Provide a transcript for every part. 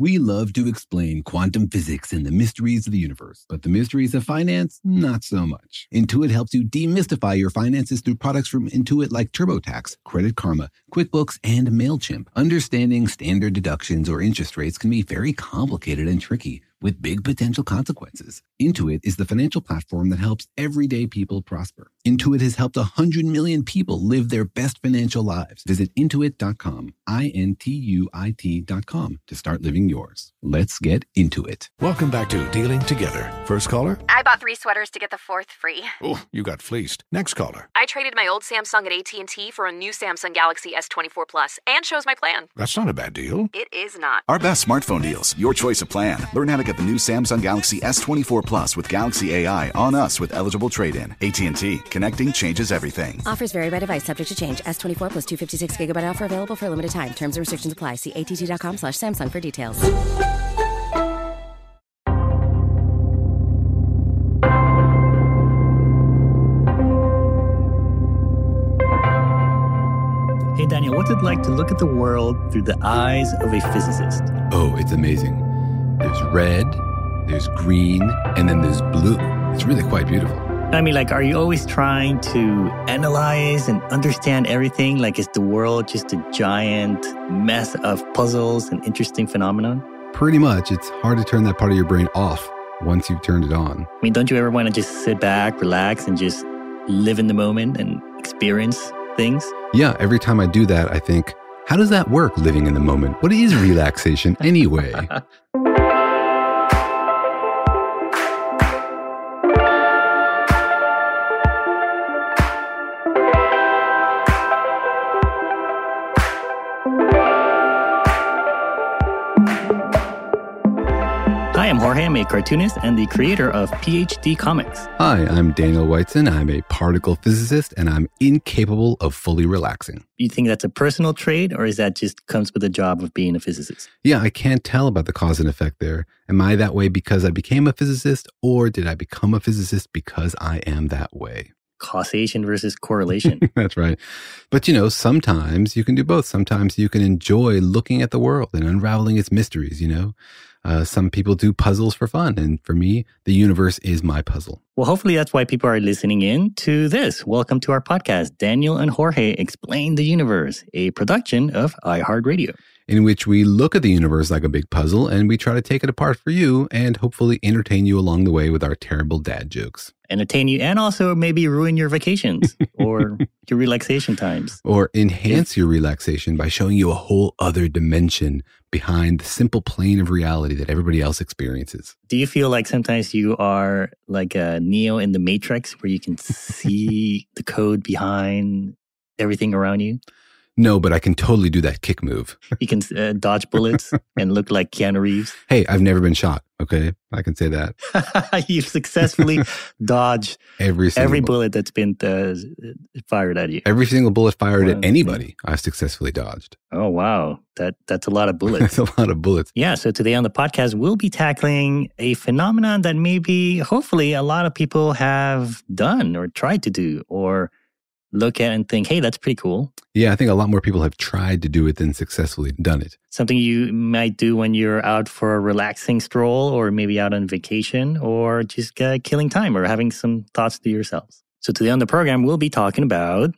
We love to explain quantum physics and the mysteries of the universe, but the mysteries of finance, not so much. Intuit helps you demystify your finances through products from Intuit like TurboTax, Credit Karma, QuickBooks, and MailChimp. Understanding standard deductions or interest rates can be very complicated and tricky with big potential consequences. Intuit is the financial platform that helps everyday people prosper. Intuit has helped 100 million people live their best financial lives. Visit intuit.com, I N T U I T.com to start living yours. Let's get into it. Welcome back to Dealing Together. First caller? I bought three sweaters to get the fourth free. Oh, you got fleeced. Next caller. I traded my old Samsung at AT&T for a new Samsung Galaxy S24 Plus and chose my plan. That's not a bad deal. It is not. Our best smartphone deals. Your choice of plan. Learn how to get the new Samsung Galaxy S24 Plus with Galaxy AI on us with eligible trade-in. AT&T. Connecting changes everything. Offers vary by device. Subject to change. S24 plus 256 gigabyte offer available for a limited time. Terms and restrictions apply. See att.com slash Samsung for details. Hey, Daniel, what's it like to look at the world through the eyes of a physicist? Oh, it's amazing. There's red, there's green, and then there's blue. It's really quite beautiful. I mean, like, are you always trying to analyze and understand everything? Like, is the world just a giant mess of puzzles and interesting phenomenon? Pretty much. It's hard to turn that part of your brain off once you've turned it on. I mean, don't you ever want to just sit back, relax, and just live in the moment and experience things? Yeah, every time I do that, I think, how does that work living in the moment? What is relaxation anyway? Hi, I'm Jorge. I'm a cartoonist and the creator of PhD Comics. Hi, I'm Daniel Whiteson. I'm a particle physicist and I'm incapable of fully relaxing. You think that's a personal trait, or is that just comes with the job of being a physicist? Yeah, I can't tell about the cause and effect there. Am I that way because I became a physicist, or did I become a physicist because I am that way? Causation versus correlation. That's right. But you know, sometimes you can do both. Sometimes you can enjoy looking at the world and unraveling its mysteries, you know? Uh, some people do puzzles for fun. And for me, the universe is my puzzle. Well, hopefully that's why people are listening in to this. Welcome to our podcast, Daniel and Jorge Explain the Universe, a production of iHeartRadio. In which we look at the universe like a big puzzle and we try to take it apart for you and hopefully entertain you along the way with our terrible dad jokes. Entertain you and also maybe ruin your vacations or your relaxation times. Or enhance your relaxation by showing you a whole other dimension behind the simple plane of reality that everybody else experiences. Do you feel like sometimes you are like a Neo in the Matrix where you can see the code behind everything around you? No, but I can totally do that kick move. You can uh, dodge bullets and look like Keanu Reeves. Hey, I've never been shot. Okay. I can say that. You've successfully dodged Every single every bu- bullet that's been uh, fired at you. Every single bullet fired Wow, at anybody, I've successfully dodged. Oh wow, that that's a lot of bullets. That's a lot of bullets. Yeah, so today on the podcast, we'll be tackling a phenomenon that maybe, hopefully, a lot of people have done or tried to do or look at and think, hey, that's pretty cool. Yeah, I think a lot more people have tried to do it than successfully done it. Something you might do when you're out for a relaxing stroll or maybe out on vacation or just uh, killing time or having some thoughts to yourselves. So today on the program, we'll be talking about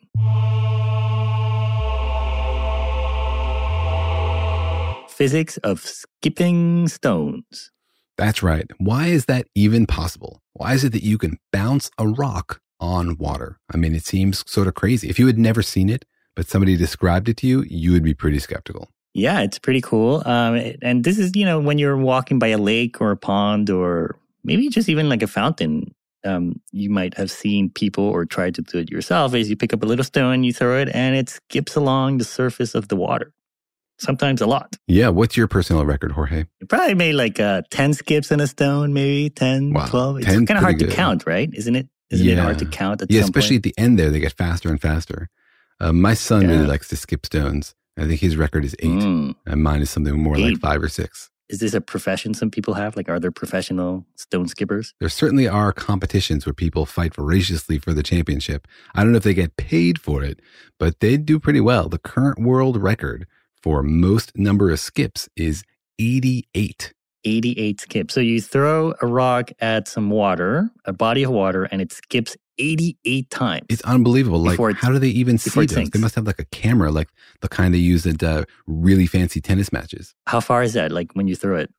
physics of skipping stones. That's right. Why is that even possible? Why is it that you can bounce a rock on water? I mean, it seems sort of crazy. If you had never seen it, but somebody described it to you, you would be pretty skeptical. Yeah, it's pretty cool. Um, and this is, you know, when you're walking by a lake or a pond or maybe just even like a fountain, um, you might have seen people or tried to do it yourself. Is you pick up a little stone, you throw it, and it skips along the surface of the water. sometimes a lot. Yeah. What's your personal record, Jorge? You probably made like uh, 10 skips in a stone, maybe 10, Wow, 12. It's kind of hard pretty to count, right? Isn't it? Isn't it hard to count at yeah, especially point? at the end there, they get faster and faster. Uh, my son really likes to skip stones. I think his record is eight, Mm. and mine is something more like five or six. Is this a profession some people have? Like, are there professional stone skippers? There certainly are competitions where people fight voraciously for the championship. I don't know if they get paid for it, but they do pretty well. The current world record for most number of skips is 88. 88 skips. So you throw a rock at some water, a body of water, and it skips 88 times. It's unbelievable. Like, it- how do they even see those? They must have like a camera, like the kind they use at uh, really fancy tennis matches. How far is that? Like when you throw it?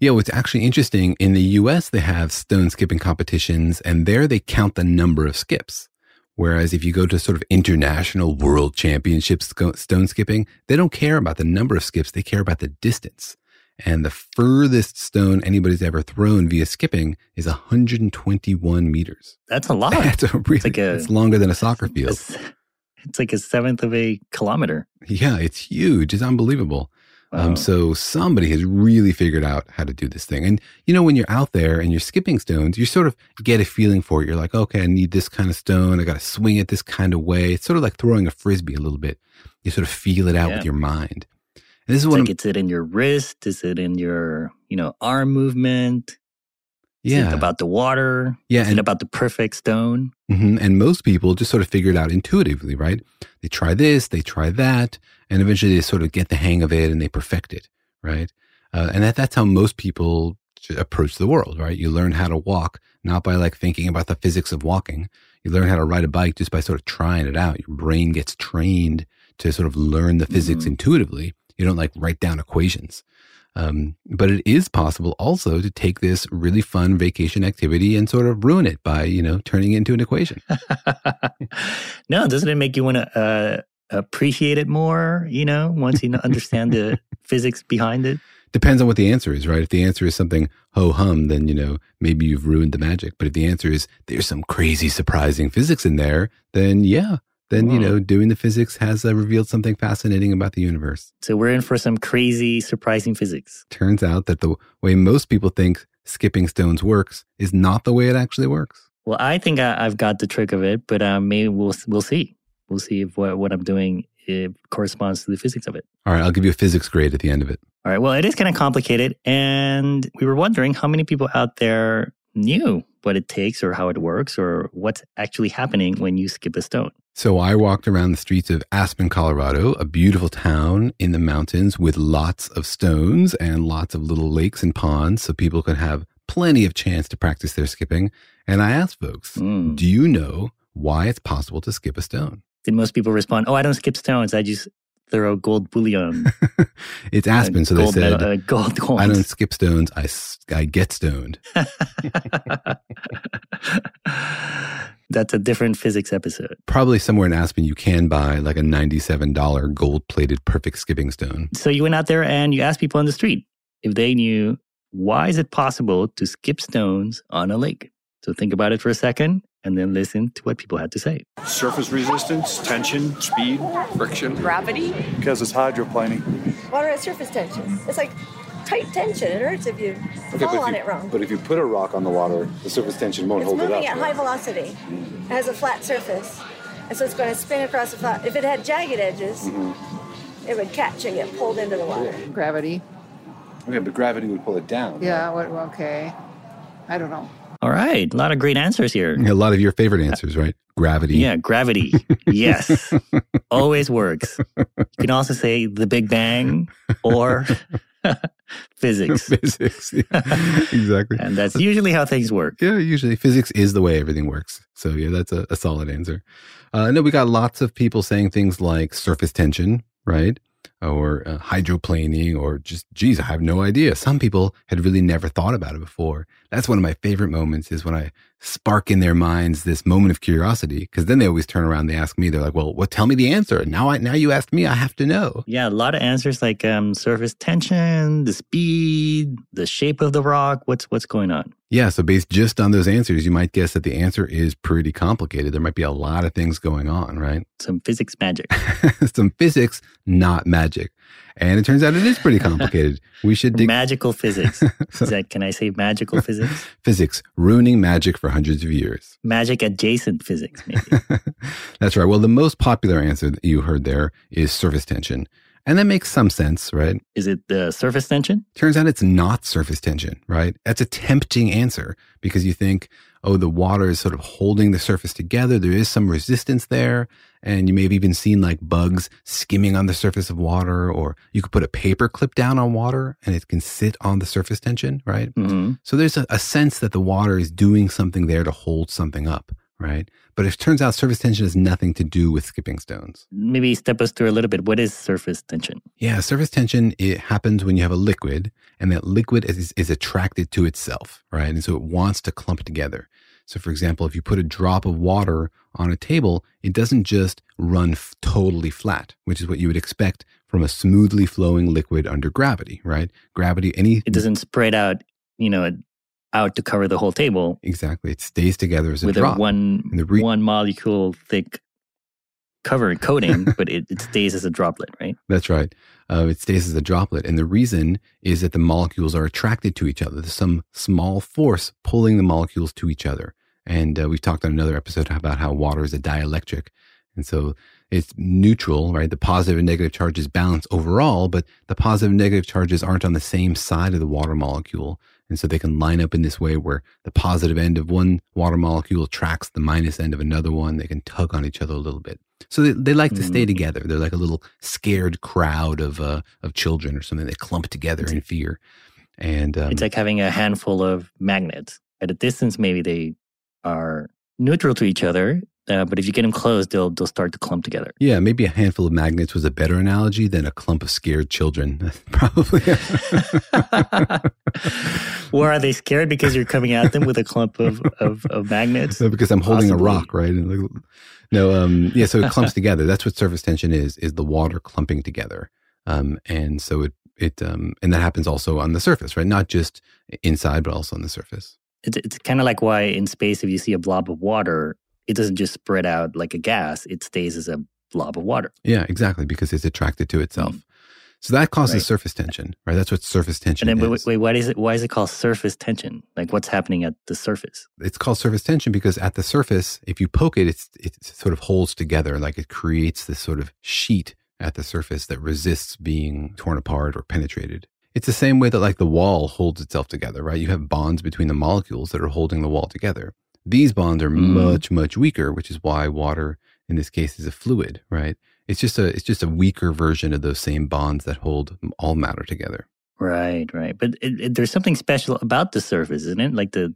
Yeah, what's actually interesting in the US, they have stone skipping competitions, and there they count the number of skips. Whereas if you go to sort of international world championships stone skipping, they don't care about the number of skips, they care about the distance. And the furthest stone anybody's ever thrown via skipping is 121 meters. That's a lot. That's a really, like a- it's longer than a soccer field. It's, it's like a seventh of a kilometer. Yeah, it's huge. It's unbelievable. Wow. Um, so somebody has really figured out how to do this thing. And you know, when you're out there and you're skipping stones, you sort of get a feeling for it. You're like, okay, I need this kind of stone. I got to swing it this kind of way. It's sort of like throwing a frisbee a little bit. You sort of feel it out Yeah. with your mind. This is what like, I'm, is it in your wrist? Is it in your, you know, arm movement? Is yeah, it about the water? yeah, Is and it about the perfect stone? hmm And most people just sort of figure it out intuitively, right? They try this, they try that, and eventually they sort of get the hang of it and they perfect it, right? Uh, and that, that's how most people approach the world, right? You learn how to walk, not by like thinking about the physics of walking. You learn how to ride a bike just by sort of trying it out. Your brain gets trained to sort of learn the physics Mhm. intuitively. You don't like write down equations. Um, but it is possible also to take this really fun vacation activity and sort of ruin it by, you know, turning it into an equation. no, doesn't it make you want to uh, appreciate it more? You know, once you understand the physics behind it. Depends on what the answer is, right? If the answer is something ho hum, then, you know, maybe you've ruined the magic. But if the answer is there's some crazy, surprising physics in there, then yeah, then, you know, doing the physics has uh, revealed something fascinating about the universe. So we're in for some crazy, surprising physics. Turns out that the way most people think skipping stones works is not the way it actually works. Well, I think I, I've got the trick of it, but um, maybe we'll we'll see. We'll see if what, what I'm doing corresponds to the physics of it. All right, I'll give you a physics grade at the end of it. All right. Well, it is kind of complicated, and we were wondering how many people out there knew what it takes, or how it works, or what's actually happening when you skip a stone. So I walked around the streets of Aspen, Colorado, a beautiful town in the mountains with lots of stones and lots of little lakes and ponds so people could have plenty of chance to practice their skipping. And I asked folks, Mm. do you know why it's possible to skip a stone? Did most people respond? Oh, I don't skip stones. I just throw gold bullion. It's Aspen, so they said, medal- uh, gold coins. I don't skip stones, I, I get stoned. That's a different physics episode. Probably somewhere in Aspen, you can buy like a $97 gold plated perfect skipping stone. So you went out there and you asked people on the street if they knew why is it possible to skip stones on a lake. So think about it for a second and then listen to what people had to say. Surface resistance, tension, speed, friction. Gravity? Because it's hydroplaning. Water has surface tension. It's like tight tension. It hurts if you fall on it wrong. But if you put a rock on the water, the surface tension won't It's hold it up. moving up. at high velocity. It has a flat surface. And so it's going to spin across the flat. If it had jagged edges, Mm-hmm. it would catch and get pulled into the water. Gravity. Okay, but gravity would pull it down. Yeah, what, okay. I don't know. All right. A lot of great answers here. A lot of your favorite answers, right? Gravity. Yeah, gravity. yes. Always works. You can also say the Big Bang or physics. Physics. exactly. And that's usually how things work. Yeah, usually physics is the way everything works. So yeah, that's a, a solid answer. Uh, no, we got lots of people saying things like surface tension, right? Or uh, hydroplaning, or just, geez, I have no idea. Some people had really never thought about it before. That's one of my favorite moments is when I spark in their minds this moment of curiosity. Cause then they always turn around, they ask me, they're like, well, well, tell me the answer. Now I, now you asked me, I have to know. Yeah, a lot of answers like um, surface tension, the speed, the shape of the rock? What's what's going on? Yeah, so based just on those answers, you might guess that the answer is pretty complicated. There might be a lot of things going on, right? Some physics magic. Some physics, not magic. And it turns out it is pretty complicated. We should dig- magical physics. Is that can I say magical physics? physics ruining magic for hundreds of years. Magic adjacent physics, maybe. That's right. Well, the most popular answer that you heard there is surface tension. And that makes some sense, right? Is it the surface tension? Turns out it's not surface tension, right? That's a tempting answer because you think, oh, the water is sort of holding the surface together. There is some resistance there. And you may have even seen like bugs skimming on the surface of water, or you could put a paper clip down on water and it can sit on the surface tension, right? Mm-hmm. So there's a, a sense that the water is doing something there to hold something up, right? But it turns out surface tension has nothing to do with skipping stones. Maybe step us through a little bit. What is surface tension? Yeah, surface tension, it happens when you have a liquid and that liquid is, is attracted to itself, right? And so it wants to clump together. So, for example, if you put a drop of water on a table, it doesn't just run f- totally flat, which is what you would expect from a smoothly flowing liquid under gravity, right? Gravity, any. It doesn't spread out, you know, out to cover the whole table. Exactly. It stays together as a with drop. a one the re- one molecule thick cover and coating, but it, it stays as a droplet, right? That's right. Uh, it stays as a droplet. And the reason is that the molecules are attracted to each other. There's some small force pulling the molecules to each other. And uh, we've talked on another episode about how water is a dielectric. And so it's neutral, right? The positive and negative charges balance overall, but the positive and negative charges aren't on the same side of the water molecule. And so they can line up in this way where the positive end of one water molecule attracts the minus end of another one. They can tug on each other a little bit. So they, they like to stay together. They're like a little scared crowd of uh, of children or something. They clump together in fear. And um, It's like having a handful of magnets. At a distance, maybe they are neutral to each other, uh, but if you get them close, they'll they'll start to clump together. yeah, maybe a handful of magnets was a better analogy than a clump of scared children. Probably. or are they scared because you're coming at them with a clump of, of, of magnets? No, because I'm holding Possibly. a rock, right? No, um, yeah. So it clumps together. That's what surface tension is: is the water clumping together. Um, and so it it um, and that happens also on the surface, right? Not just inside, but also on the surface. It's, it's kind of like why in space, if you see a blob of water, it doesn't just spread out like a gas; it stays as a blob of water. Yeah, exactly, because it's attracted to itself. Mm. So that causes Right. surface tension, right? That's what surface tension And then, is. wait, wait, why is it? Why is it called surface tension? Like, what's happening at the surface? it's called surface tension because at the surface, if you poke it, it's, it sort of holds together, like it creates this sort of sheet at the surface that resists being torn apart or penetrated. It's the same way that like the wall holds itself together, right? You have bonds between the molecules that are holding the wall together. These bonds are Mm. much, much weaker, which is why water in this case is a fluid, right? It's just a, it's just a weaker version of those same bonds that hold all matter together. Right, right. But it, it, there's something special about the surface, isn't it? Like the,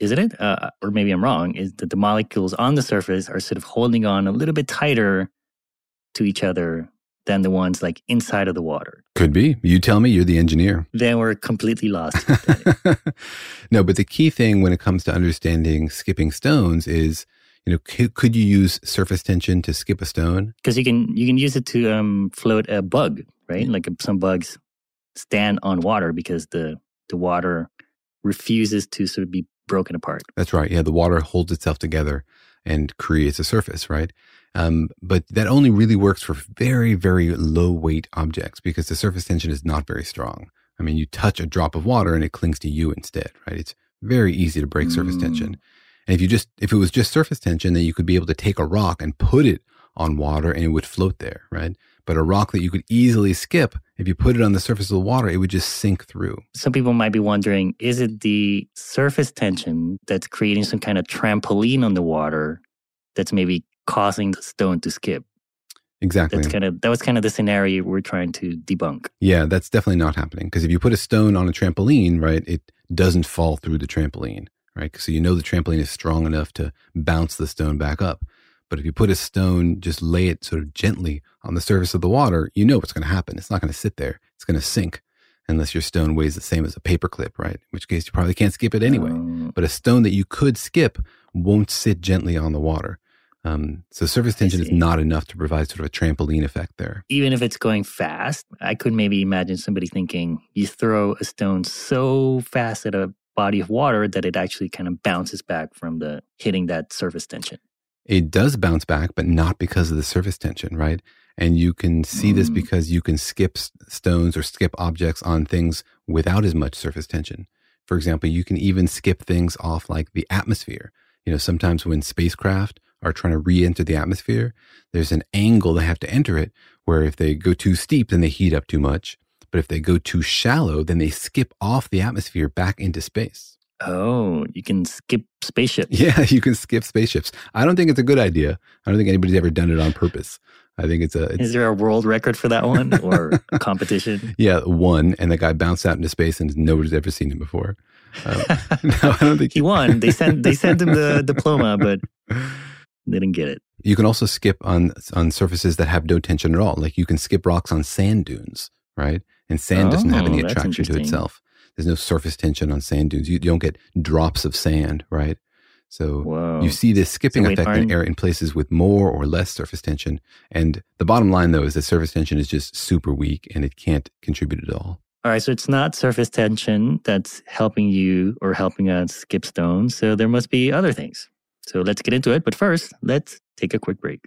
isn't it? Uh, or maybe I'm wrong. Is that the molecules on the surface are sort of holding on a little bit tighter to each other than the ones like inside of the water? Could be. You tell me, you're the engineer. Then we're completely lost. no, but the key thing when it comes to understanding skipping stones is, you know, could, could you use surface tension to skip a stone? because you can you can use it to um, float a bug, right? Like some bugs stand on water because the the water refuses to sort of be broken apart. That's right. Yeah, the water holds itself together and creates a surface, right? Um, but that only really works for very, very low weight objects because the surface tension is not very strong. I mean, you touch a drop of water and it clings to you instead, right? It's very easy to break surface tension. And if you just, if it was just surface tension, then you could be able to take a rock and put it on water and it would float there, right? But a rock that you could easily skip, if you put it on the surface of the water, it would just sink through. Some people might be wondering: Is it the surface tension that's creating some kind of trampoline on the water that's maybe causing the stone to skip? Exactly. That's kind of that was kind of the scenario we're trying to debunk. Yeah, that's definitely not happening. Because if you put a stone on a trampoline, right, it doesn't fall through the trampoline, right? So you know the trampoline is strong enough to bounce the stone back up. But if you put a stone, just lay it sort of gently on the surface of the water, you know what's going to happen. It's not going to sit there. It's going to sink unless your stone weighs the same as a paper clip, right? In which case you probably can't skip it anyway. Um, But a stone that you could skip won't sit gently on the water. Um, so surface tension is not enough to provide sort of a trampoline effect there. Even if it's going fast, I could maybe imagine somebody thinking you throw a stone so fast at a body of water that it actually kind of bounces back from the hitting that surface tension. It does bounce back, but not because of the surface tension, right? And you can see this Mm. because you can skip stones or skip objects on things without as much surface tension. For example, you can even skip things off like the atmosphere. You know, sometimes when spacecraft are trying to re-enter the atmosphere, there's an angle they have to enter it where if they go too steep, then they heat up too much. But if they go too shallow, then they skip off the atmosphere back into space. Oh, you can skip spaceships. Yeah, you can skip spaceships. I don't think it's a good idea. I don't think anybody's ever done it on purpose. I think it's a it's, Is there a world record for that one or a competition? yeah one, and the guy bounced out into space, and nobody's ever seen him before. Um, no, I don't think He won. They sent they sent him the diploma, but they didn't get it. You can also skip on on surfaces that have no tension at all. Like you can skip rocks on sand dunes, right? And sand doesn't have Oh, any attraction to itself. There's no surface tension on sand dunes. You, you don't get drops of sand, right? So Whoa. you see this skipping So wait, effect in air in places with more or less surface tension. And the bottom line, though, is that surface tension is just super weak and it can't contribute at all. All right, so it's not surface tension that's helping you or helping us skip stones. So there must be other things. So let's get into it. But first, let's take a quick break.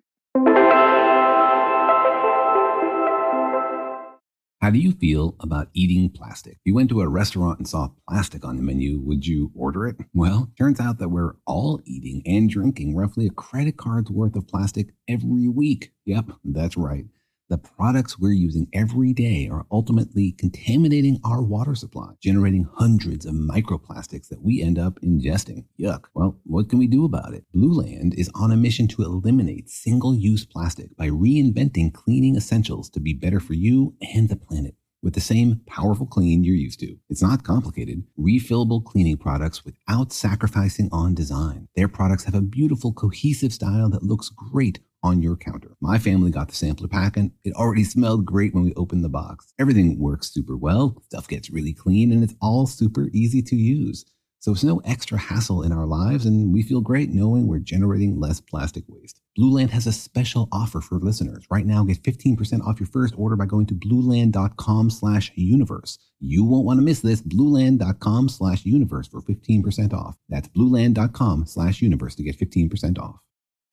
How do you feel about eating plastic? If you went to a restaurant and saw plastic on the menu, would you order it? Well, turns out that we're all eating and drinking roughly a credit card's worth of plastic every week. Yep, that's right. The products we're using every day are ultimately contaminating our water supply, generating hundreds of microplastics that we end up ingesting. Yuck. Well, what can we do about it? Blueland is on a mission to eliminate single use plastic by reinventing cleaning essentials to be better for you and the planet with the same powerful clean you're used to. It's not complicated. Refillable cleaning products without sacrificing on design. Their products have a beautiful, cohesive style that looks great on your counter. My family got the sampler pack and it already smelled great when we opened the box. Everything works super well, stuff gets really clean, and it's all super easy to use. So it's no extra hassle in our lives, and we feel great knowing we're generating less plastic waste. Blueland has a special offer for listeners. Right now, get 15% off your first order by going to blueland.com slash universe. You won't want to miss this. Blueland.com slash universe for 15% off. That's blueland.com slash universe to get 15% off.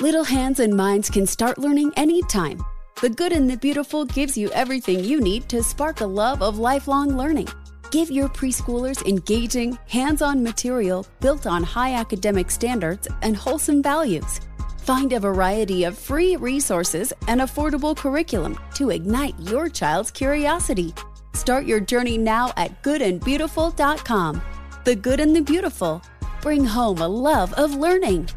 Little hands and minds can start learning anytime. The Good and the Beautiful gives you everything you need to spark a love of lifelong learning. Give your preschoolers engaging, hands on material built on high academic standards and wholesome values. Find a variety of free resources and affordable curriculum to ignite your child's curiosity. Start your journey now at goodandbeautiful.com. The Good and the Beautiful. Bring home a love of learning.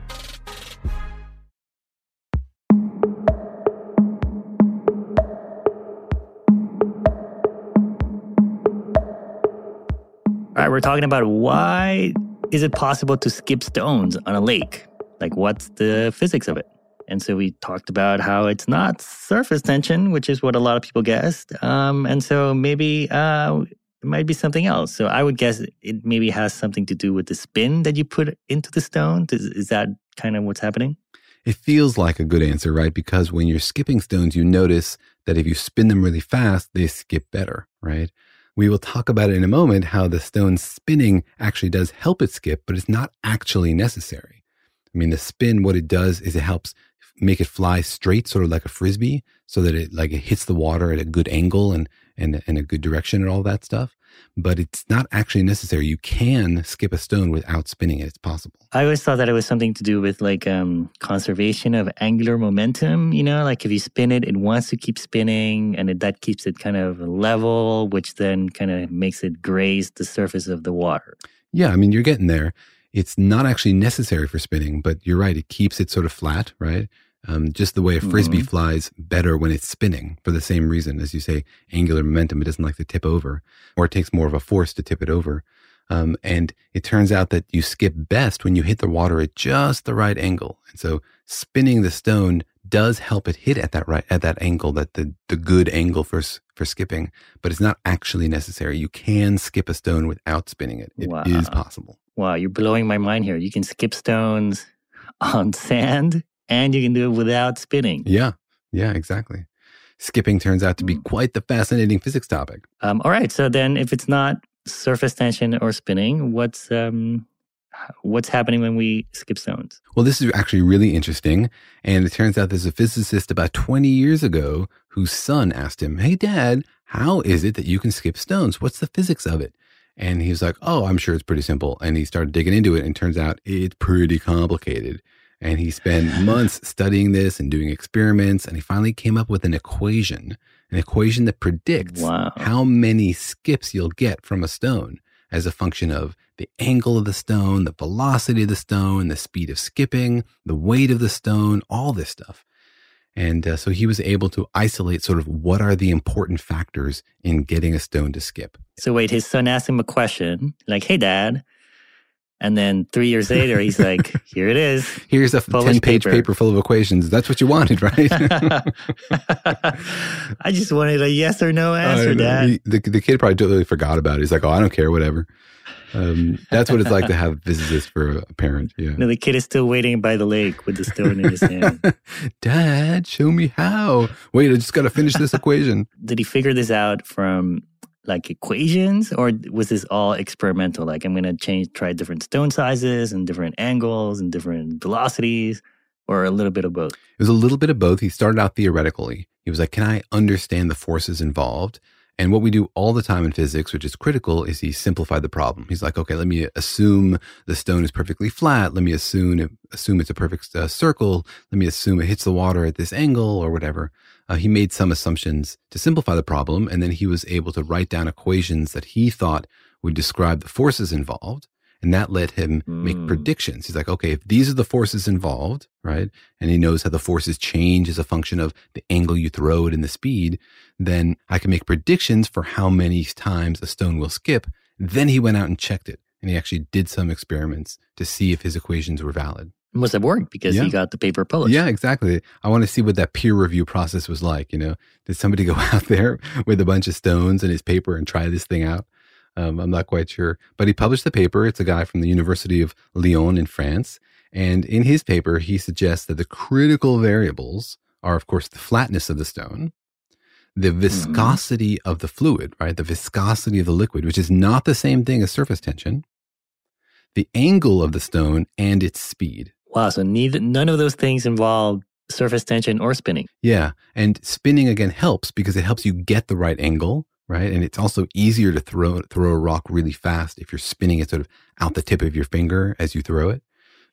Right, we're talking about why is it possible to skip stones on a lake? Like, what's the physics of it? And so we talked about how it's not surface tension, which is what a lot of people guessed. Um, and so maybe uh, it might be something else. So I would guess it maybe has something to do with the spin that you put into the stone. Is, is that kind of what's happening? It feels like a good answer, right? Because when you're skipping stones, you notice that if you spin them really fast, they skip better, right? We will talk about it in a moment how the stone spinning actually does help it skip, but it's not actually necessary. I mean, the spin, what it does is it helps make it fly straight, sort of like a frisbee, so that it like it hits the water at a good angle and and and a good direction and all that stuff. But it's not actually necessary. You can skip a stone without spinning it. It's possible. I always thought that it was something to do with like um, conservation of angular momentum. You know, like if you spin it, it wants to keep spinning, and it, that keeps it kind of level, which then kind of makes it graze the surface of the water. Yeah, I mean, you're getting there. It's not actually necessary for spinning, but you're right. It keeps it sort of flat, right? Um, just the way a frisbee Mhm. flies better when it's spinning for the same reason. As you say, angular momentum, it doesn't like to tip over, or it takes more of a force to tip it over. Um, and it turns out that you skip best when you hit the water at just the right angle. And so spinning the stone does help it hit at that right, at that angle, that the, the good angle for, for skipping, but it's not actually necessary. You can skip a stone without spinning it. It is Wow. possible. Wow, you're blowing my mind here. You can skip stones on sand and you can do it without spinning. Yeah. Yeah, exactly. Skipping turns out to be quite the fascinating physics topic. Um, all right. So then if it's not surface tension or spinning, what's um what's happening when we skip stones? Well, this is actually really interesting. And it turns out there's a physicist about 20 years ago whose son asked him, Hey, dad, how is it that you can skip stones? What's the physics of it? And he was like, Oh, I'm sure it's pretty simple. And he started digging into it and turns out it's pretty complicated. And he spent months studying this and doing experiments. And he finally came up with an equation, an equation that predicts how many skips you'll get from a stone as a function of the angle of the stone, the velocity of the stone, the speed of skipping, the weight of the stone, all this stuff. And uh, so he was able to isolate sort of what are the important factors in getting a stone to skip. So wait, his son asked him a question like, "Hey, dad," and then three years later, he's like, "Here it is. Here's a Published 10 page paper. full of equations. That's what you wanted, right? I just wanted a yes or no answer, know. dad. He- the, the kid probably totally forgot about it. He's like, oh, I don't care, whatever. Um, that's what it's like to have physicists for a parent. Yeah. No, the kid is still waiting by the lake with the stone in his hand. Dad, show me how. Wait, I just got to finish this equation. Did he figure this out from like equations, or was this all experimental? Like, I'm going to change, try different stone sizes and different angles and different velocities, or a little bit of both. It was a little bit of both. He started out theoretically. He was like, Can I understand the forces involved? And what we do all the time in physics, which is critical, is he simplified the problem. He's like, okay, let me assume the stone is perfectly flat. Let me assume assume it's a perfect uh, circle. Let me assume it hits the water at this angle or whatever. Uh, he made some assumptions to simplify the problem, and then he was able to write down equations that he thought would describe the forces involved. And that let him make predictions. He's like, okay, if these are the forces involved, right? And he knows how the forces change as a function of the angle you throw it and the speed, then I can make predictions for how many times a stone will skip. Then he went out and checked it. And he actually did some experiments to see if his equations were valid. Must have worked because Yeah. he got the paper published. Yeah, exactly. I want to see what that peer review process was like. You know, did somebody go out there with a bunch of stones and his paper and try this thing out? Um, I'm not quite sure, but he published the paper. It's a guy from the University of Lyon in France, and in his paper, he suggests that the critical variables are, of course, the flatness of the stone, the viscosity of the fluid, right? The viscosity of the liquid, which is not the same thing as surface tension, the angle of the stone, and its speed. Wow. So neither none of those things involve surface tension or spinning. Yeah. And spinning again helps because it helps you get the right angle, right? And it's also easier to throw throw a rock really fast if you're spinning it sort of out the tip of your finger as you throw it.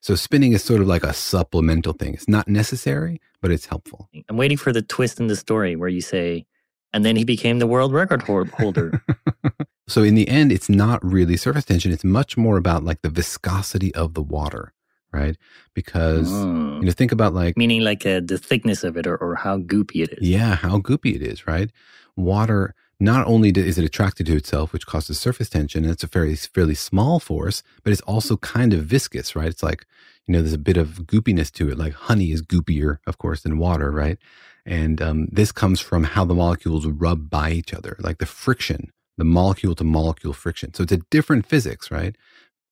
So spinning is sort of like a supplemental thing. It's not necessary, but it's helpful. I'm waiting for the twist in the story where you say, and then he became the world record holder. So in the end, it's not really surface tension. It's much more about like the viscosity of the water, right? Because Oh. you know, think about like Meaning like uh, the thickness of it or, or how goopy it is. Yeah, how goopy it is, right? Water, not only is it attracted to itself, which causes surface tension, and it's a fairly, fairly small force, but it's also kind of viscous, right? It's like, you know, there's a bit of goopiness to it. Like honey is goopier, of course, than water, right? And um, this comes from how the molecules rub by each other, like the friction, the molecule to molecule friction. So it's a different physics, right?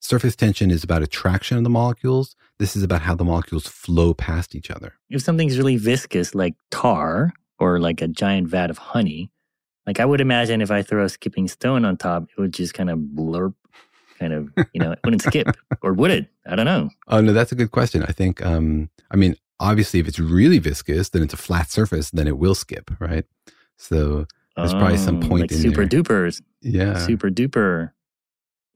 Surface tension is about attraction of the molecules. This is about how the molecules flow past each other. If something's really viscous, like tar or like a giant vat of honey, like I would imagine if I throw a skipping stone on top, it would just kind of blurp, kind of, you know, it wouldn't skip. Or would it? I don't know. Oh no, that's a good question. I think um I mean, obviously if it's really viscous, then it's a flat surface, then it will skip, right? So there's probably some Oh, point like in super there. dupers. Yeah. Super duper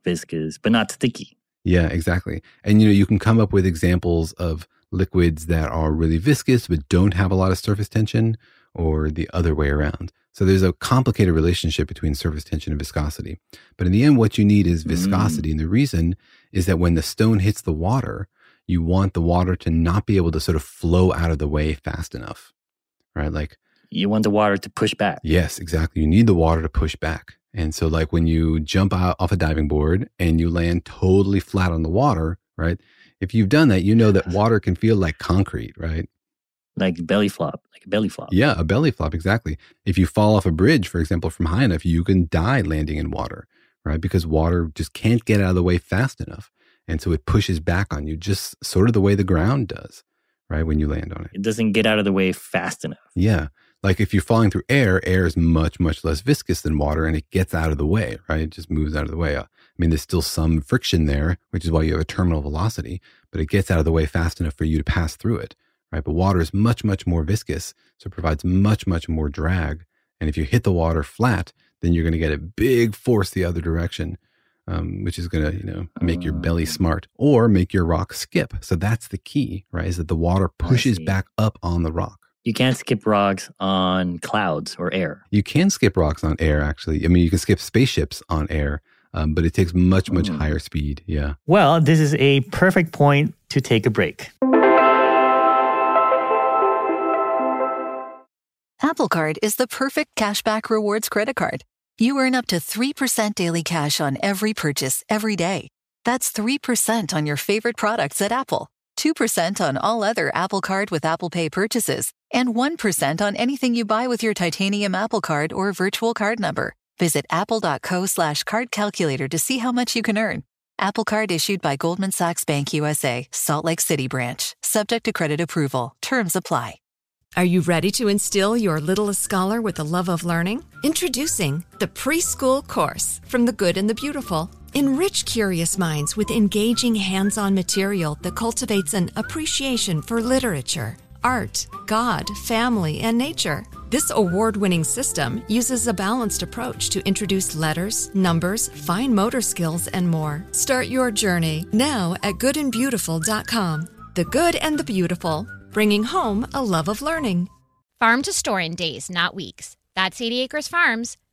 viscous, but not sticky. Yeah, exactly. And you know, you can come up with examples of liquids that are really viscous but don't have a lot of surface tension or the other way around. So there's a complicated relationship between surface tension and viscosity. But in the end what you need is viscosity mm. and the reason is that when the stone hits the water, you want the water to not be able to sort of flow out of the way fast enough, right? Like you want the water to push back. Yes, exactly. You need the water to push back. And so, like when you jump out off a diving board and you land totally flat on the water, right? If you've done that, you know that water can feel like concrete, right? Like belly flop, like a belly flop. Yeah, a belly flop, exactly. If you fall off a bridge, for example, from high enough, you can die landing in water, right? Because water just can't get out of the way fast enough. And so it pushes back on you, just sort of the way the ground does, right? When you land on it. It doesn't get out of the way fast enough. Yeah. Like if you're falling through air, air is much, much less viscous than water and it gets out of the way, right? It just moves out of the way. I mean, there's still some friction there, which is why you have a terminal velocity, but it gets out of the way fast enough for you to pass through it, right? But water is much, much more viscous. So it provides much, much more drag. And if you hit the water flat, then you're going to get a big force the other direction, um, which is going to, you know, make your belly smart or make your rock skip. So that's the key, right? Is that the water pushes back up on the rock. You can't skip rocks on clouds or air. You can skip rocks on air, actually. I mean, you can skip spaceships on air, um, but it takes much, much Mm. higher speed. Yeah. Well, this is a perfect point to take a break. Apple Card is the perfect cashback rewards credit card. You earn up to 3% daily cash on every purchase every day. That's 3% on your favorite products at Apple, 2% on all other Apple Card with Apple Pay purchases, and 1% on anything you buy with your titanium Apple Card or virtual card number. Visit apple.co slash card calculator to see how much you can earn. Apple Card issued by Goldman Sachs Bank USA, Salt Lake City branch, subject to credit approval. Terms apply. Are you ready to instill your littlest scholar with a love of learning? Introducing the Preschool Course from the Good and the Beautiful. Enrich curious minds with engaging hands on material that cultivates an appreciation for literature, art, God, family, and nature. This award winning system uses a balanced approach to introduce letters, numbers, fine motor skills, and more. Start your journey now at goodandbeautiful.com. The Good and the Beautiful, bringing home a love of learning. Farm to store in days, not weeks. That's 80 Acres Farms.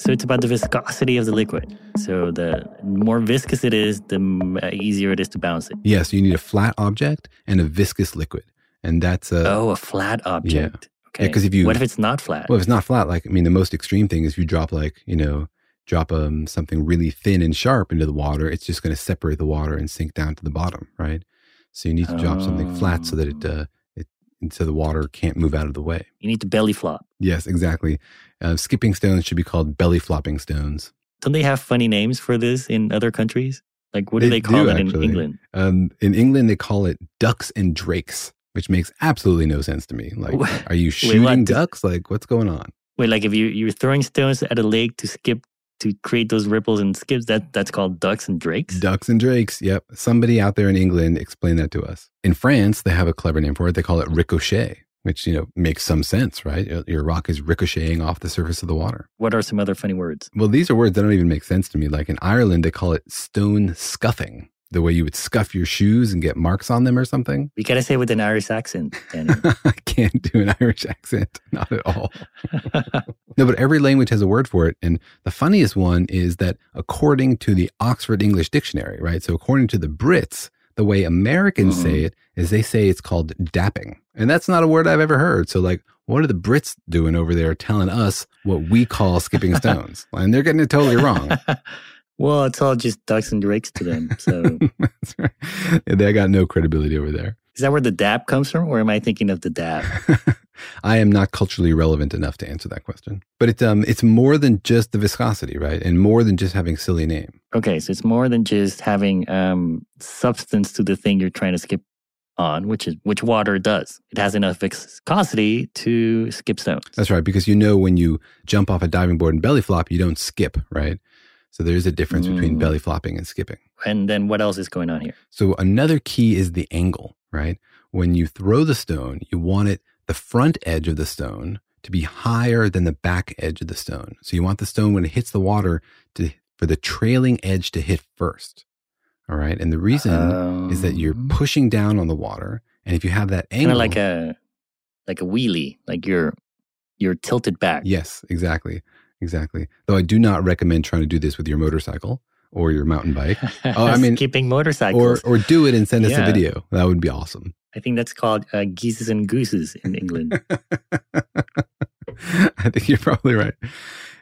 So it's about the viscosity of the liquid. So the more viscous it is, the uh, easier it is to bounce it. Yeah. So you need a flat object and a viscous liquid. And that's a. Oh, a flat object. Yeah. Okay. Because if you. What if it's not flat? Well, if it's not flat, like, I mean, the most extreme thing is if you drop, like, you know, drop um, something really thin and sharp into the water, it's just going to separate the water and sink down to the bottom, right? So you need to drop something flat so that it, uh, it, so the water can't move out of the way. You need to belly flop. Yes, exactly. Uh, skipping stones should be called belly flopping stones. Don't they have funny names for this in other countries? Like, what do they, call it in. England? Um, in England, they call it ducks and drakes, which makes absolutely no sense to me. Like, are you shooting what? ducks? Like, what's going on? Wait, like if you you're throwing stones at a lake to skip to create those ripples and skips, that that's called ducks and drakes. Ducks and drakes. Yep. Somebody out there in England explained that to us. In France, they have a clever name for it. They call it ricochet, which, you know, makes some sense, right? Your- Your rock is ricocheting off the surface of the water. What are some other funny words? Well, these are words that don't even make sense to me. Like in Ireland, they call it stone scuffing, the way you would scuff your shoes and get marks on them or something. You gotta say it with an Irish accent, I can't do an Irish accent, not at all. no, but every language has a word for it. And the funniest one is that according to the Oxford English Dictionary, right? So according to the Brits, the way Americans say it is they say it's called dapping. And that's not a word I've ever heard. So like, what are the Brits doing over there telling us what we call skipping stones? and they're getting it totally wrong. well, it's all just ducks and drakes to them. So That's right. They got no credibility over there. Is that where the dap comes from, or am I thinking of the dab? I am not culturally relevant enough to answer that question. But it's um it's more than just the viscosity, right? And more than just having silly name. Okay, so it's more than just having um, substance to the thing you're trying to skip on, which is which water does. It has enough viscosity to skip stones. That's right, because you know when you jump off a diving board and belly flop, you don't skip, right? So there is a difference between Mm. belly flopping and skipping. And then what else is going on here? So another key is the angle, right? When you throw the stone, you want it the front edge of the stone to be higher than the back edge of the stone. So you want the stone when it hits the water to for the trailing edge to hit first. All right? And the reason is that you're um. pushing down on the water, and if you have that angle like a like a wheelie, like you're you're tilted back. Yes, exactly. Exactly. Though I do not recommend trying to do this with your motorcycle or your mountain bike. Oh, I mean, skipping motorcycles. or or do it and send us a video. That would be awesome. I think that's called uh, geeses and gooses in England. I think you're probably right.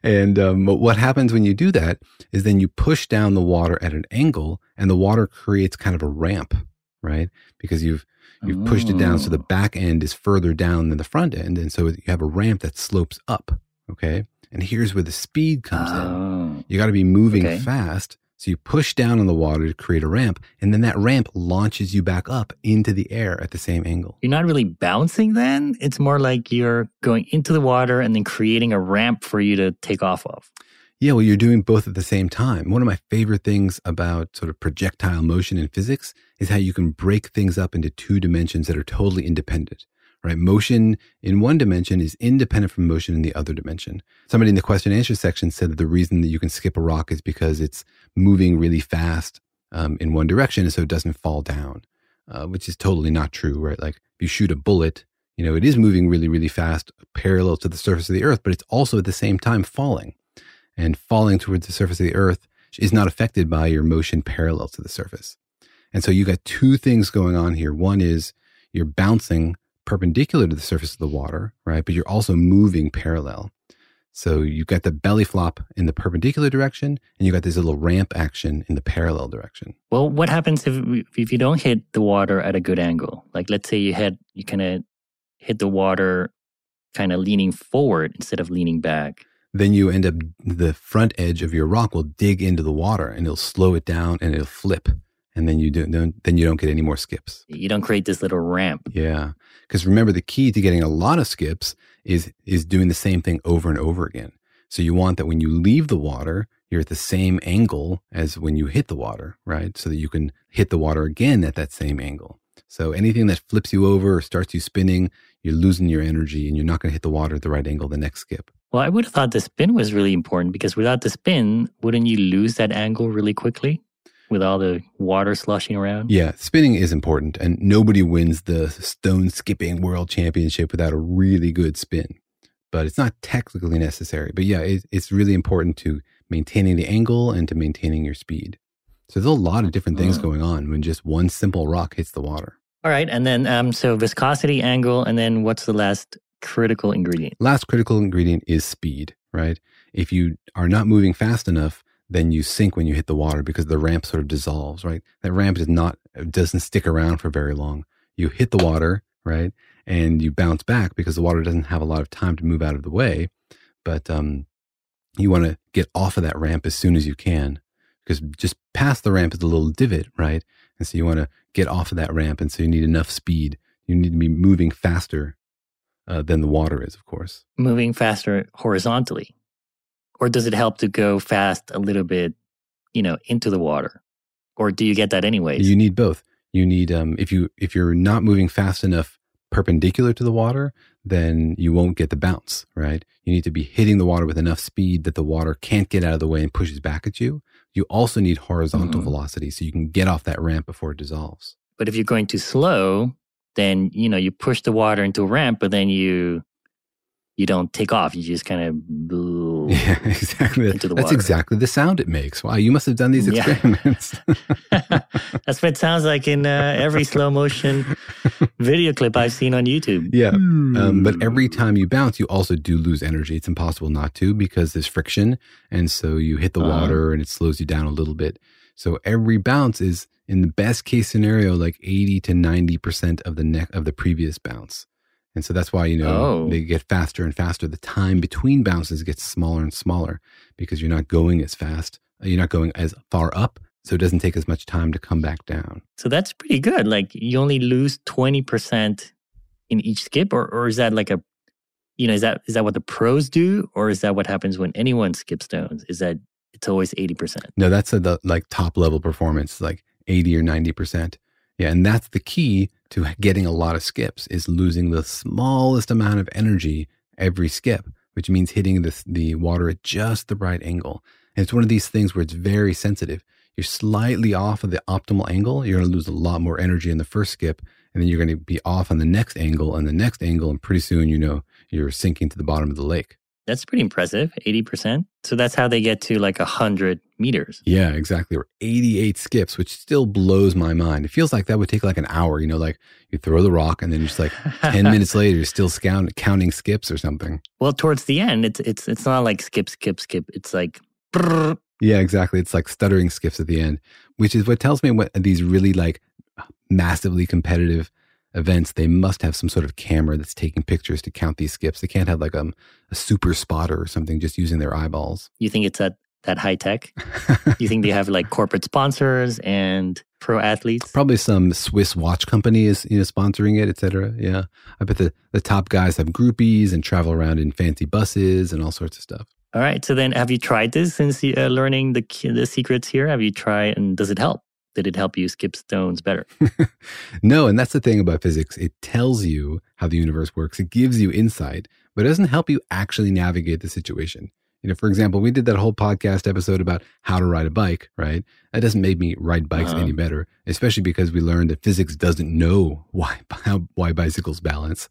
And um, but what happens when you do that is then you push down the water at an angle, and the water creates kind of a ramp, right? Because you've you've pushed it down, so the back end is further down than the front end, and so you have a ramp that slopes up. Okay, and here's where the speed comes in. Oh, you got to be moving Okay. fast, so you push down on the water to create a ramp, and then that ramp launches you back up into the air at the same angle. You're not really bouncing then. It's more like you're going into the water and then creating a ramp for you to take off of. Yeah, well, you're doing both at the same time. One of my favorite things about sort of projectile motion in physics is how you can break things up into two dimensions that are totally independent, right? Motion in one dimension is independent from motion in the other dimension. Somebody in the question and answer section said that the reason that you can skip a rock is because it's moving really fast um, in one direction, and so it doesn't fall down, uh, which is totally not true, right? Like if you shoot a bullet, you know, it is moving really, really fast parallel to the surface of the earth, but it's also at the same time falling and falling towards the surface of the earth is not affected by your motion parallel to the surface. And so you got two things going on here. One is you're bouncing perpendicular to the surface of the water, right? But you're also moving parallel. So you've got the belly flop in the perpendicular direction and you've got this little ramp action in the parallel direction. Well, what happens if if you don't hit the water at a good angle? Like let's say you had you kind of hit the water kind of leaning forward instead of leaning back. Then you end up, the front edge of your rock will dig into the water and it'll slow it down and it'll flip. And then you do, don't, then you don't get any more skips. You don't create this little ramp. Yeah. Because remember, the key to getting a lot of skips is is doing the same thing over and over again. So you want that when you leave the water, you're at the same angle as when you hit the water, right? So that you can hit the water again at that same angle. So anything that flips you over or starts you spinning, you're losing your energy and you're not going to hit the water at the right angle the next skip. Well, I would have thought the spin was really important because without the spin, wouldn't you lose that angle really quickly with all the water sloshing around? Yeah, spinning is important, and nobody wins the stone skipping world championship without a really good spin. But it's not technically necessary. But yeah, it, it's really important to maintaining the angle and to maintaining your speed. So there's a lot of different things Mm. going on when just one simple rock hits the water. All right, and then um, so viscosity, angle, and then what's the last critical ingredient? Last critical ingredient is speed, right? If you are not moving fast enough, then you sink when you hit the water because the ramp sort of dissolves, right? That ramp does not doesn't stick around for very long. You hit the water, right? And you bounce back because the water doesn't have a lot of time to move out of the way. But um, you want to get off of that ramp as soon as you can because just past the ramp is a little divot, right? And so you want to get off of that ramp. And so you need enough speed. You need to be moving faster uh, than the water is, of course. Moving faster horizontally, or does it help to go fast a little bit, you know, into the water, or do you get that anyways? You need both. You need um, if you if you're not moving fast enough perpendicular to the water, then you won't get the bounce, right? You need to be hitting the water with enough speed that the water can't get out of the way and pushes back at you. You also need horizontal Mhm. velocity so you can get off that ramp before it dissolves. But if you're going too slow, then you know you push the water into a ramp, but then you you don't take off. You just kind of Yeah, exactly. into the That's water. exactly the sound it makes. Wow, you must have done these Yeah. experiments. That's what it sounds like in uh, every slow motion video clip I've seen on YouTube. Yeah. Um, but every time you bounce, you also do lose energy. It's impossible not to because there's friction. And so you hit the Uh-huh. water and it slows you down a little bit. So every bounce is in the best case scenario, like 80 to 90% of the neck of the previous bounce. And so that's why, you know, Oh. they get faster and faster. The time between bounces gets smaller and smaller because you're not going as fast. You're not going as far up. So it doesn't take as much time to come back down. So that's pretty good. Like you only lose twenty percent in each skip, or or is that like a, you know, is that is that what the pros do, or is that what happens when anyone skips stones? Is that it's always 80%. No, that's a, the like top level performance, like 80 or 90%. Yeah, and that's the key to getting a lot of skips is losing the smallest amount of energy every skip, which means hitting the, the water at just the right angle. And it's one of these things where it's very sensitive. You're slightly off of the optimal angle, you're going to lose a lot more energy in the first skip, and then you're going to be off on the next angle and the next angle, and pretty soon you know you're sinking to the bottom of the lake. That's pretty impressive, 80%. So that's how they get to like 100 meters. Yeah, exactly. Or 88 skips, which still blows my mind. It feels like that would take like an hour, you know, like you throw the rock and then just like 10 minutes later, you're still counting skips or something. Well, towards the end, it's it's it's not like skip, skip, skip. It's like brrr. Yeah, exactly. It's like stuttering skips at the end, which is what tells me what these really like massively competitive events, they must have some sort of camera that's taking pictures to count these skips. They can't have like um, a super spotter or something just using their eyeballs. You think it's that that high tech? you think they have like corporate sponsors and pro athletes? Probably some Swiss watch company is you know sponsoring it, etc. Yeah, I bet the the top guys have groupies and travel around in fancy buses and all sorts of stuff. All right. So then, have you tried this since uh, learning the the secrets here? Have you tried, and does it help? Did it help you skip stones better? no, and that's the thing about physics. It tells you how the universe works. It gives you insight, but it doesn't help you actually navigate the situation. You know, for example, we did that whole podcast episode about how to ride a bike, right? That doesn't make me ride bikes uh-huh. any better, especially because we learned that physics doesn't know why how, why bicycles balance,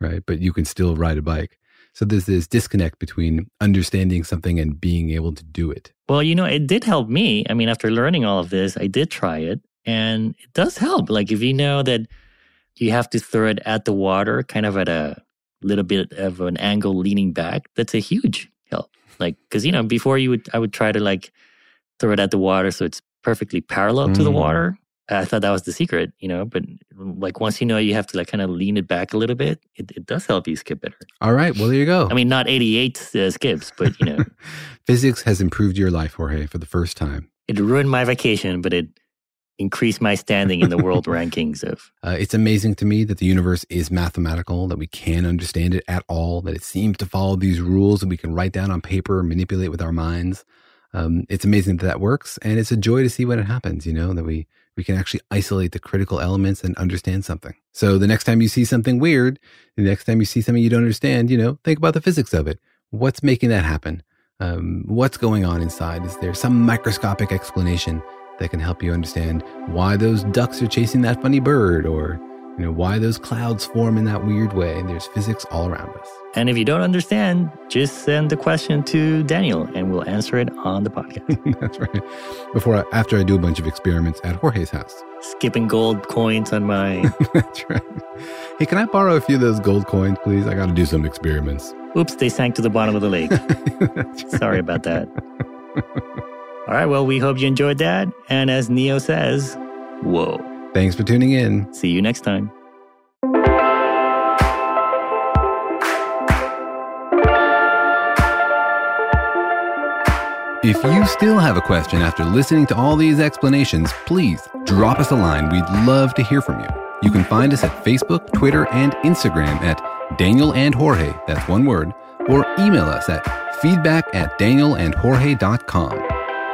right? But you can still ride a bike. So there's this disconnect between understanding something and being able to do it. Well, you know, it did help me. I mean, after learning all of this, I did try it and it does help. Like if you know that you have to throw it at the water, kind of at a little bit of an angle leaning back, that's a huge help. Like, cause you know, before you would, I would try to like throw it at the water so it's perfectly parallel mm. to the mm. water. I thought that was the secret, you know, but like once you know you have to like kind of lean it back a little bit, it, it does help you skip better. All right. Well, there you go. I mean, not 88 uh, skips, but you know. Physics has improved your life, Jorge, for the first time. It ruined my vacation, but it increased my standing in the world rankings of. Uh, it's amazing to me that the universe is mathematical, that we can understand it at all, that it seems to follow these rules that we can write down on paper manipulate with our minds. Um, it's amazing that that works, and it's a joy to see when it happens. You know that we we can actually isolate the critical elements and understand something. So the next time you see something weird, the next time you see something you don't understand, you know, think about the physics of it. What's making that happen? Um, what's going on inside? Is there some microscopic explanation that can help you understand why those ducks are chasing that funny bird or you know why those clouds form in that weird way there's physics all around us. And if you don't understand just send the question to daniel and we'll answer it on the podcast. That's right. Before I, after i do a bunch of experiments at jorge's house. Skipping gold coins on my that's right. Hey can i borrow a few of those gold coins please? I gotta do some experiments. Oops they sank to the bottom of the lake. Sorry about that. All right well we hope you enjoyed that. And as neo says whoa Thanks for tuning in. See you next time. If you still have a question after listening to all these explanations, please drop us a line. We'd love to hear from you. You can find us at Facebook, Twitter, and Instagram at Daniel and Jorge, that's one word, or email us at feedback at danielandjorge.com.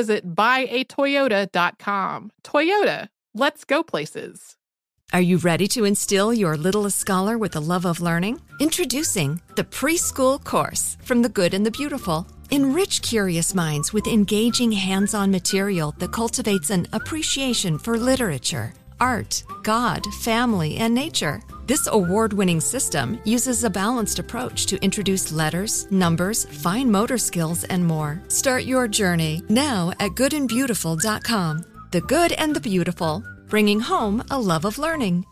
visit buyatoyota.com. Toyota, let's go places. Are you ready to instill your littlest scholar with the love of learning? Introducing the Preschool Course from the Good and the Beautiful. Enrich curious minds with engaging hands on material that cultivates an appreciation for literature, art, God, family, and nature. This award winning system uses a balanced approach to introduce letters, numbers, fine motor skills, and more. Start your journey now at goodandbeautiful.com. The Good and the Beautiful, bringing home a love of learning.